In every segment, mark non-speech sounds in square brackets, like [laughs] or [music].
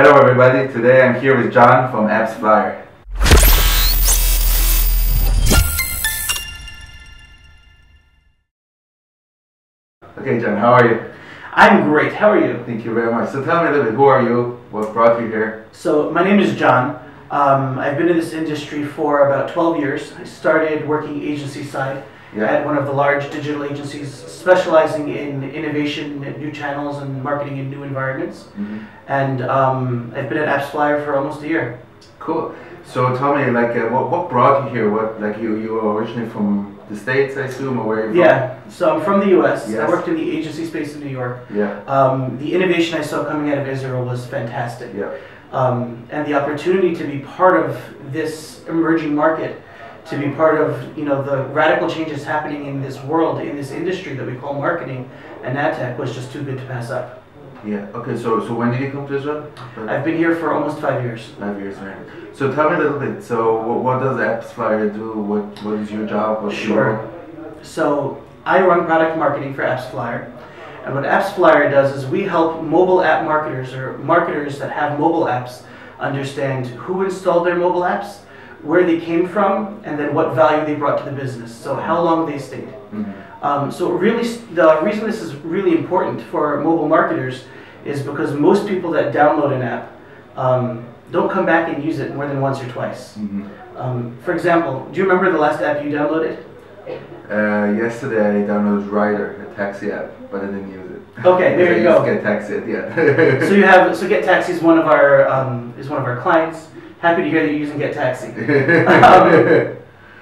Hello everybody, today I'm here with Jon from AppsFlyer. Okay Jon, how are you? I'm great. How are you? Thank you very much. So tell me a little bit, who are you? What brought you here? So my name is Jon. Um, I've been in this industry for about 12 years. I started working agency side Yeah. at one of the large digital agencies specializing in innovation, new channels, and marketing in new environments. Mhm. And um, I've been at AppsFlyer for almost a year. Cool. So tell me, like, uh, what, what brought you here? What, like, you you were originally from the states, I assume, or where are you from? Yeah, so I'm from the US. I worked in the agency space in New York. Yeah. Um, the innovation I saw coming out of Israel was fantastic. Yeah. um, and the opportunity to be part of this emerging market, to be part of you know the radical changes happening in this world, in this industry that we call marketing and ad tech, was just too good to pass up. Yeah. Okay. So so when did you come to Israel? I've been here for almost five years. Five years, right? So tell me a little bit. So what, what does AppsFlyer do? What what is your job? What's your Sure. So I run product marketing for AppsFlyer. And what AppsFlyer does is we help mobile app marketers or marketers that have mobile apps understand who installed their mobile apps, where they came from, and then what value they brought to the business. So how long they stayed. Mhm. Um, so really, the reason this is really important for mobile marketers is because most people that download an app um, don't come back and use it more than once or twice. Mhm. Um, for example, do you remember the last app you downloaded? Uh, yesterday I downloaded Rider, a taxi app, but I didn't use it. Okay, there [laughs] I you used go. Get taxi at the end. So you [laughs] have so Get Taxi is one of our um, is one of our clients. Happy to hear that you're using Get Taxi. [laughs]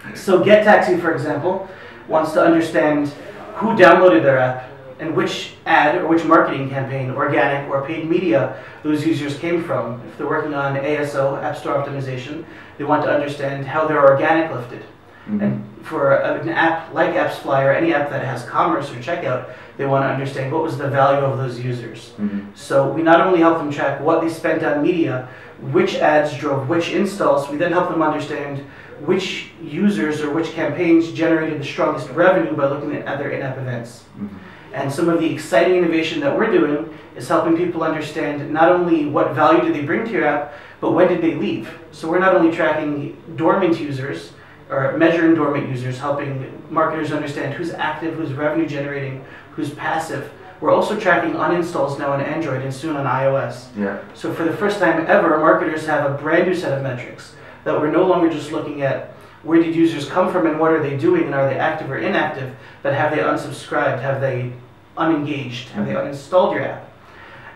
Um, So Get Taxi, for example, wants to understand who downloaded their app and which ad or which marketing campaign, organic or paid media, those users came from. If they're working on ASO, App Store Optimization, they want to understand how their organic lifted. Mhm. And for an app like AppsFlyer, any app that has commerce or checkout, they want to understand what was the value of those users. Mhm. So we not only help them track what they spent on media, which ads drove which installs, we then help them understand which users or which campaigns generated the strongest revenue by looking at their in-app events. Mhm. And some of the exciting innovation that we're doing is helping people understand not only what value did they bring to your app, but when did they leave. So we're not only tracking dormant users or measuring dormant users, helping marketers understand who's active, who's revenue generating, who's passive. We're also tracking uninstalls now on Android and soon on iOS. Yeah. So for the first time ever, marketers have a brand new set of metrics that we're no longer just looking at where did users come from and what are they doing and are they active or inactive, but have they unsubscribed, have they unengaged, have they uninstalled your app?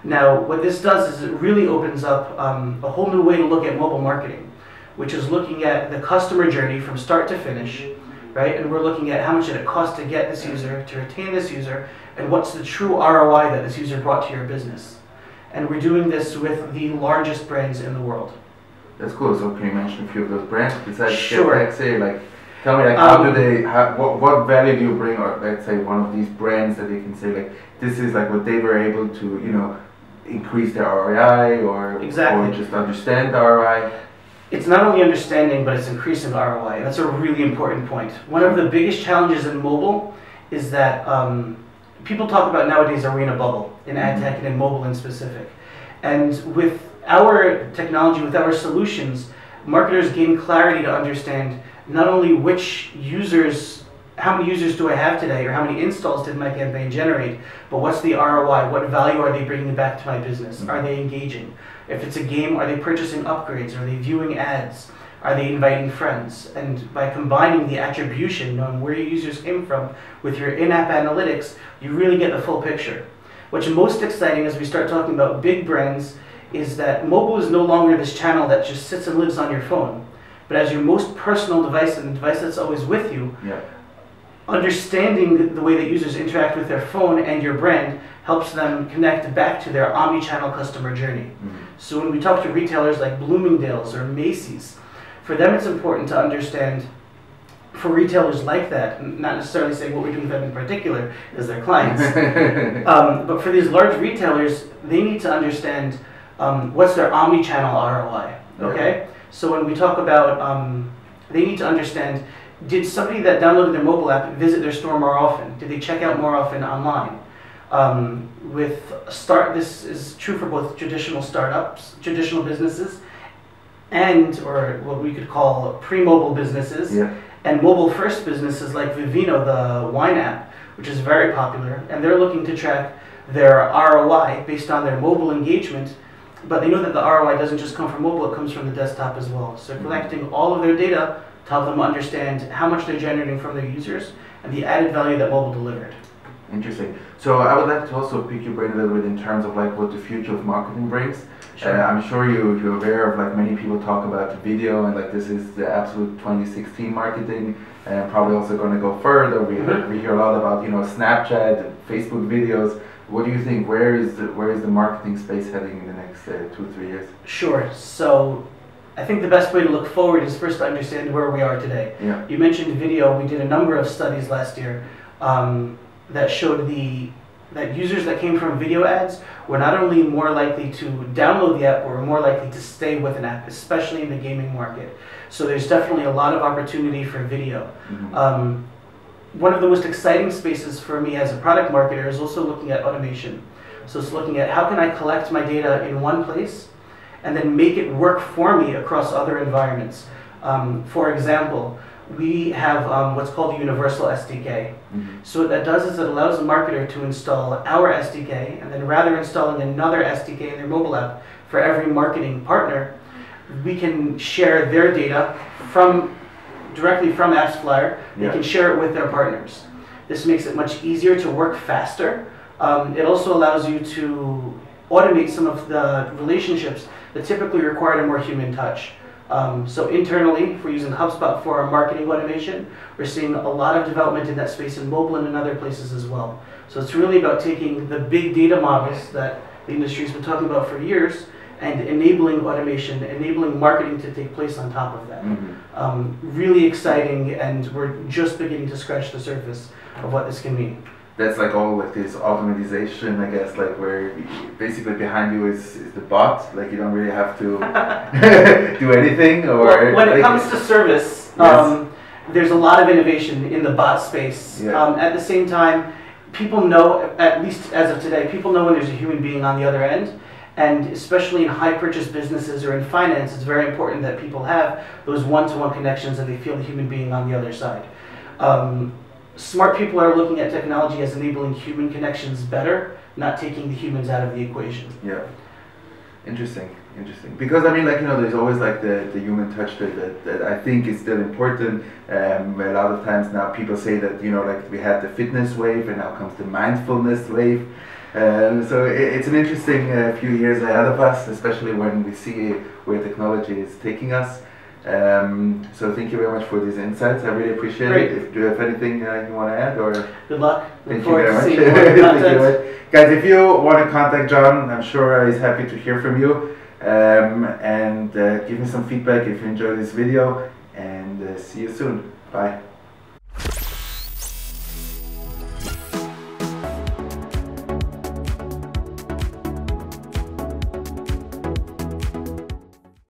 Now, what this does is it really opens up um, a whole new way to look at mobile marketing, which is looking at the customer journey from start to finish, right? And we're looking at how much did it cost to get this user, to retain this user, and what's the true ROI that this user brought to your business. And we're doing this with the largest brands in the world. That's cool. So can you mention a few of those brands besides Sure. Taxi? Like, tell me, like, how do Um, they? How, what what value do you bring? Or let's say one of these brands that you can say like, this is like what they were able to, you know, increase their ROI or Exactly. or just understand the ROI. It's not only understanding, but it's increasing ROI. That's a really important point. One of the biggest challenges in mobile is that um, people talk about nowadays are we in a bubble in ad tech and in mobile in specific. And with our technology, with our solutions, marketers gain clarity to understand not only which users, how many users do I have today, or how many installs did my campaign generate, but what's the ROI? What value are they bringing back to my business? Mm-hmm. Are they engaging? If it's a game, are they purchasing upgrades? Are they viewing ads? Are they inviting friends? And by combining the attribution, knowing where your users came from, with your in app analytics, you really get the full picture. What's most exciting as we start talking about big brands is that mobile is no longer this channel that just sits and lives on your phone, but as your most personal device and the device that's always with you, Yeah. Understanding the way that users interact with their phone and your brand helps them connect back to their omni-channel customer journey. Mhm. So when we talk to retailers like Bloomingdale's or Macy's, for them it's important to understand for retailers like that, not necessarily saying what we're doing with them in particular as their clients, [laughs] um, but for these large retailers, they need to understand um, what's their omni-channel ROI. Okay, so when we talk about, um, they need to understand: Did somebody that downloaded their mobile app visit their store more often? Did they check out more often online? Um, with start. This is true for both traditional startups, traditional businesses, and or what we could call pre-mobile businesses, Yeah. and mobile-first businesses like Vivino, the wine app, which is very popular, and they're looking to track their ROI based on their mobile engagement. But they know that the ROI doesn't just come from mobile; it comes from the desktop as well. So collecting all of their data to help them understand how much they're generating from their users and the added value that mobile delivered. Interesting. So I would like to also pick your brain a little bit in terms of like what the future of marketing brings. Uh, I'm sure you you're aware of like many people talk about video and like this is the absolute 2016 marketing and probably also going to go further. We Mhm. we hear a lot about you know Snapchat, Facebook videos. What do you think? Where is the where is the marketing space heading in the next uh, two three years? Sure. So I think the best way to look forward is first to understand where we are today. Yeah. You mentioned video. We did a number of studies last year um, that showed the that users that came from video ads were not only more likely to download the app, but were more likely to stay with an app, especially in the gaming market. So there's definitely a lot of opportunity for video. Mhm. Um, one of the most exciting spaces for me as a product marketer is also looking at automation. So it's looking at how can I collect my data in one place and then make it work for me across other environments. Um, for example, we have um, what's called a universal SDK. Mhm. So what that does is it allows a marketer to install our SDK, and then rather installing another SDK in their mobile app for every marketing partner, we can share their data from directly from AppsFlyer. They Yeah. can share it with their partners. This makes it much easier to work faster. Um, it also allows you to automate some of the relationships that typically required a more human touch. Um, so internally, if we're using HubSpot for our marketing automation, we're seeing a lot of development in that space in mobile and in other places as well. So it's really about taking the big data models that the industry's been talking about for years and enabling automation, enabling marketing to take place on top of that. Mhm. Um, really exciting, and we're just beginning to scratch the surface of what this can mean. That's like all like this automatization, I guess, like where basically behind you is, is the bot, like you don't really have to [laughs] do anything or Well, when it comes to service, Yes. um, there's a lot of innovation in the bot space. Yeah. Um, at the same time, people know, at least as of today, people know when there's a human being on the other end. And especially in high purchase businesses or in finance, it's very important that people have those one to one connections and they feel the human being on the other side. Um, smart people are looking at technology as enabling human connections better, not taking the humans out of the equation. Yeah. Interesting, interesting. Because I mean, like you know, there's always like the, the human touch that, that, that I think is still important. Um, a lot of times now people say that you know, like we had the fitness wave and now comes the mindfulness wave. Um, so it, it's an interesting uh, few years ahead of us, especially when we see where technology is taking us. Um, so thank you very much for these insights. I really appreciate Great. it. If, do you have anything uh, you want to add or? Good luck. Thank you very to much. seeing more [laughs] Thank you very much. Guys, if you want to contact Jon, I'm sure he's happy to hear from you. Um, and uh, give me some feedback if you enjoyed this video. And uh, see you soon. Bye.